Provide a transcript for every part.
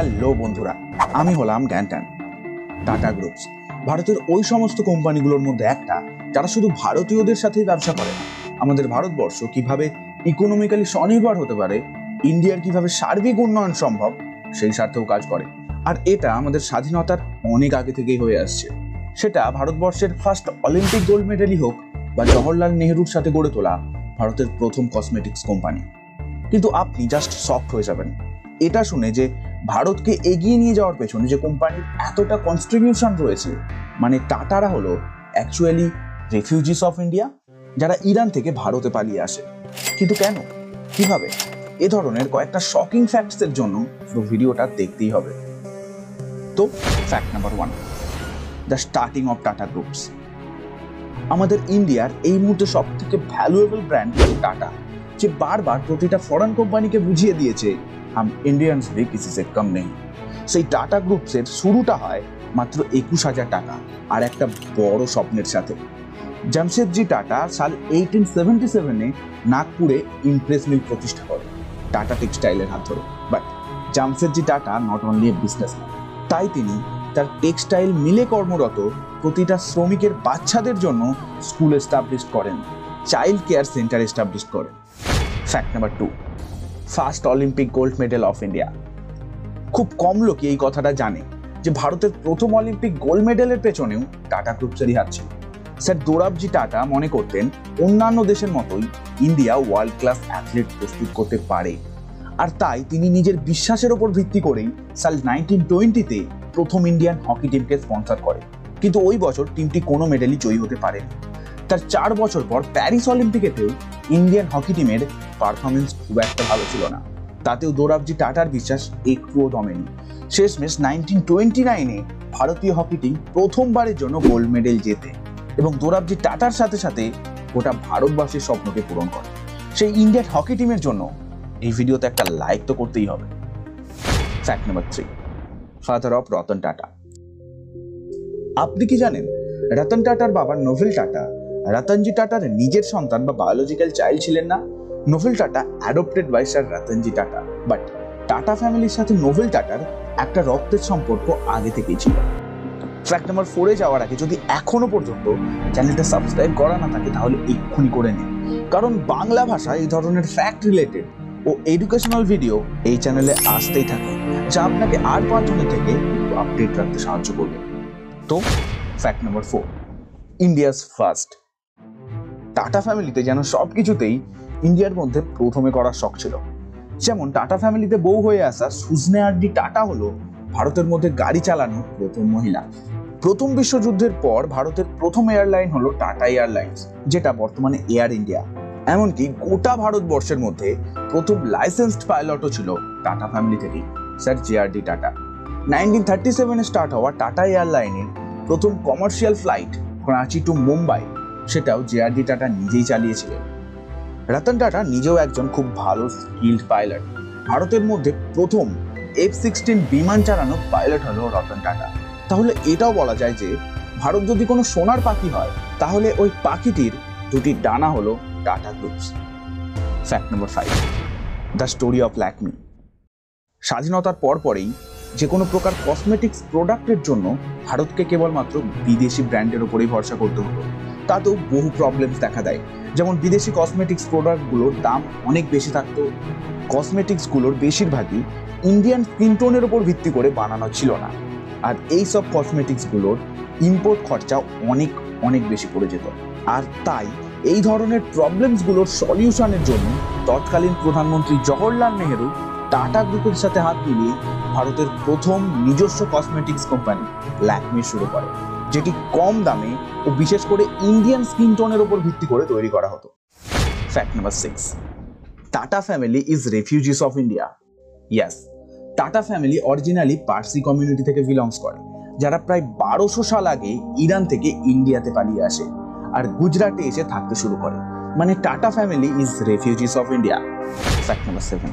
Hello বন্ধুরা, আমি হলাম গ্যান্টান টাটা গ্রুপস। ভারতের ওই সমস্ত কোম্পানিগুলোর মধ্যে একটা, যারা শুধু ভারতীয়দের সাথেই ব্যবসা করে। না। আমাদের ভারতবর্ষ কীভাবে ইকোনমিক্যালি স্বনির্ভর হতে পারে, ইন্ডিয়ার কীভাবে সার্বিক উন্নয়ন সম্ভব, সেই স্বার্থেও কাজ করে। আর এটা আমাদের স্বাধীনতার অনেক আগে থেকেই হয়ে আসছে। সেটা ভারতবর্ষের ফার্স্ট অলিম্পিক গোল্ড মেডেলই হোক বা জওহরলাল নেহরুর সাথে গড়ে তোলা ভারতের প্রথম কসমেটিক্স কোম্পানি কিন্তু আপনি জাস্ট সফট হয়ে যাবেন। এটা শুনে যে ভারতকে এগিয়ে নিয়ে যাওয়ার পেছনে যে কোম্পানির এতটা কনস্ট্রিবিউশন রয়েছে মানে টাটারা হলো অ্যাকচুয়ালি রেফিউজিস অফ ইন্ডিয়া যারা ইরান থেকে ভারতে পালিয়ে আসে। কিন্তু কেন? কীভাবে? এ ধরনের কয়েকটা শকিং ফ্যাক্টসের জন্য পুরো ভিডিওটা দেখতেই হবে। তো fact number one the starting of Tata groups আমাদের ইন্ডিয়ার এই মুহূর্তে সব থেকে ভ্যালুয়েবল ব্র্যান্ড টাটা যে বারবার প্রতিটা ফরেন কোম্পানিকে বুঝিয়ে দিয়েছে হাম ইন্ডিয়ান্স ভি কিসি সে কম নেই সেই টাটা গ্রুপসের শুরুটা হয় মাত্র একুশ হাজার টাকা, আর একটা বড় স্বপ্নের সাথে। জামশেদজি টাটা সাল এইটিন সেভেন্টি সেভেনে নাগপুরে ইমপ্রেস মিল প্রতিষ্ঠা করে টাটা টেক্সটাইলের হাত ধরে। But Jamshedji Tata not only a business তাই তিনি তার টেক্সটাইল মিলে কর্মরত প্রতিটা শ্রমিকের বাচ্চাদের জন্য স্কুল এস্টাবলিশ করেন চাইল্ড কেয়ার সেন্টার এস্টাবলিশ করেন। Fact number two first Olympic gold medal of India. খুব কম লোকই এই কথাটা জানে যে ভারতের প্রথম অলিম্পিক গোল্ড মেডেলের পেছনেও টাটা গ্রুপসেরই হাত ছিল স্যার দোরাবজি টাটা মনে করতেন অন্যান্য দেশের মতোই ইন্ডিয়া ওয়ার্ল্ড ক্লাস অ্যাথলিট প্রস্তুত করতে পারে। আর তাই তিনি নিজের বিশ্বাসের ওপর ভিত্তি করেই সাল নাইনটিন টোয়েন্টিতে প্রথম ইন্ডিয়ান হকি টিমকে স্পন্সর করে। কিন্তু ওই বছর টিমটি কোনো মেডেলই জয়ী হতে পারেনি। তার চার বছর পর প্যারিস অলিম্পিকেতেও ইন্ডিয়ান হকি টিমের পারফরমেন্স খুব একটা ভালো ছিল না। তাতেও দৌরাবজি টাটার বিশ্বাস একটুও দমেনি। শেষমেশ নাইনটিন টোয়েন্টি নাইনে ভারতীয় হকি টিম প্রথমবারের জন্য গোল্ড মেডেল জেতে এবং দৌরাবজি টাটার সাথে সাথে গোটা ভারতবাসীর স্বপ্নকে পূরণ করে। সেই ইন্ডিয়ান হকি টিমের জন্য এই ভিডিওতে একটা লাইক তো করতেই হবে। Fact number three father of Ratan Tata. আপনি কি জানেন, রতন টাটার বাবা নোভেল টাটা, রতনজি টাটার নিজের সন্তান বা বায়োলজিক্যাল চাইল্ড ছিলেন না? Naval Tata adopted by sir Ratanji Tata but Tata ফ্যামিলির সাথে নোভেল টাটার একটা রক্তের সম্পর্ক আগে থেকেই ছিল। ফ্যাক্ট নাম্বার ফোরে যাওয়ার আগে যদি এখনও পর্যন্ত চ্যানেলটা সাবস্ক্রাইব করা না থাকে, তাহলে এক্ষুনি করে নিন। কারণ বাংলা ভাষা এই ধরনের ফ্যাক্ট রিলেটেড ও এডুকেশনাল ভিডিও এই চ্যানেলে আসতেই থাকে, যা আপনাকে আর পাঁচজনের থেকে আপডেট রাখতে সাহায্য করবে। তো fact number four India's first Tata ফ্যামিলিতে যেন সব কিছুতেই ইন্ডিয়ার মধ্যে প্রথমে করার শখ ছিল। যেমন টাটা ফ্যামিলিতে বউ হয়ে আসা সুজনে আরডি টাটা হলো ভারতের মধ্যে গাড়ি চালানো প্রথম মহিলা। প্রথম বিশ্বযুদ্ধের পর ভারতের প্রথম এয়ারলাইন হলো টাটা এয়ারলাইন্স, যেটা বর্তমানে এয়ার ইন্ডিয়া। এমনকি গোটা ভারতবর্ষের মধ্যে প্রথম লাইসেন্সড পাইলটও ছিল টাটা ফ্যামিলি থেকেই, sir JRD Tata. Nineteen thirty সেভেনে স্টার্ট হওয়া টাটা এয়ারলাইনের প্রথম commercial flight Karachi to Mumbai, সেটাও জেআরডি টাটা নিজেই চালিয়েছিলেন। রতন টাটা নিজেও একজন খুব ভালো স্কিল্ড পাইলট ভারতের মধ্যে প্রথম এফ সিক্সটিন বিমান চালানো পাইলট হলো রতন টাটা। তাহলে এটাও বলা যায় যে, ভারত যদি কোনো সোনার পাখি হয়, তাহলে ওই পাখিটির দুটি ডানা হলো Tata groups. Fact number five the story of Lakme স্বাধীনতার পর পরেই যে কোনো প্রকার কসমেটিক্স প্রোডাক্টের জন্য ভারতকে কেবলমাত্র বিদেশি ব্র্যান্ডের উপরেই ভরসা করতে হতো তাতেও বহু প্রবলেমস দেখা দেয়। যেমন বিদেশি কসমেটিক্স প্রোডাক্টগুলোর দাম অনেক বেশি থাকতো। কসমেটিক্সগুলোর বেশিরভাগই ইন্ডিয়ান স্কিন টোনের উপর ভিত্তি করে বানানো ছিল না। আর এই সব কসমেটিক্সগুলোর ইম্পোর্ট খরচা অনেক অনেক বেশি পড়ে যেত। আর তাই এই ধরনের প্রবলেমসগুলোর সলিউশনের জন্য তৎকালীন প্রধানমন্ত্রী জওহরলাল নেহেরু টাটা গ্রুপের সাথে হাত মিলিয়ে ভারতের প্রথম নিজস্ব কসমেটিক্স কোম্পানি ল্যাকমি শুরু করে, যেটি কম দামে ও বিশেষ করে ইন্ডিয়ান স্কিন টোনের উপর ভিত্তি করে তৈরি করা হতো। Fact number six Tata family is refugees of India as Tata family originally Parsi community থেকে বিলংস করে, যারা প্রায় বারোশো সাল আগে ইরান থেকে ইন্ডিয়াতে পালিয়ে আসে আর গুজরাটে এসে থাকতে শুরু করে। মানে Tata family is refugees of India fact number seven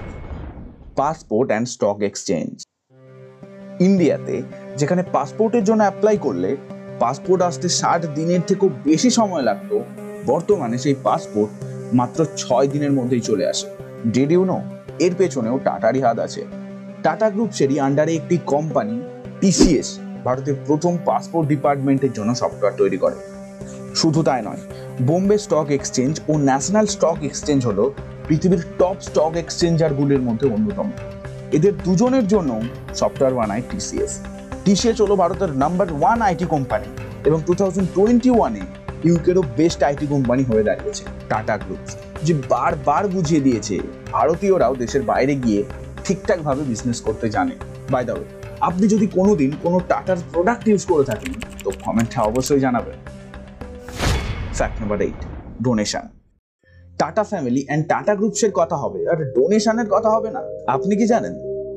passport and stock exchange ইন্ডিয়াতে যেখানে পাসপোর্টের জন্য অ্যাপ্লাই করলে পাসপোর্ট আসতে ষাট দিনের থেকেও বেশি সময় লাগতো, বর্তমানে সেই পাসপোর্ট মাত্র ছয় দিনের মধ্যেই চলে আসে। ডিড এর পেছনেও টাটারই হাত আছে। টাটা গ্রুপ গ্রুপসেরই আন্ডারে একটি কোম্পানি টিসিএস ভারতের প্রথম পাসপোর্ট ডিপার্টমেন্টের জন্য সফটওয়্যার তৈরি করে। শুধু তাই নয়, বোম্বে স্টক এক্সচেঞ্জ ও ন্যাশনাল স্টক এক্সচেঞ্জ হলো পৃথিবীর টপ স্টক এক্সচেঞ্জারগুলির মধ্যে অন্যতম। এদের দুজনের জন্য সফটওয়্যার বানায় টিসিএস টিসিএস হলো ভারতের নাম্বার ওয়ান আইটি কোম্পানি এবং টু থাউজেন্ড টোয়েন্টি ওয়ানে ইউকেরও বেস্ট আইটি কোম্পানি হয়ে দাঁড়িয়েছে টাটা গ্রুপ যে বারবার বুঝিয়ে দিয়েছে ভারতীয়রাও দেশের বাইরে গিয়ে ঠিকঠাকভাবে বিজনেস করতে জানে। বাই দ্য আপনি যদি কোনোদিন কোনো টাটার প্রোডাক্ট ইউজ করে থাকেন, তো কমেন্টে অবশ্যই জানাবেন। Fact number eight donation Tata family and Tata গ্রুপসের কথা হবে। আর ডোনেশনের কথা হবে না। আপনি কি জানেন?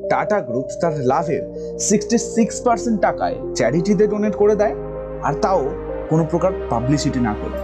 টাটা গ্রুপ তার লাভের সিক্সটি সিক্স পার্সেন্ট টাকায় চ্যারিটিতে ডোনেট করে দেয়। আর তাও কোনো প্রকার পাবলিসিটি না করে।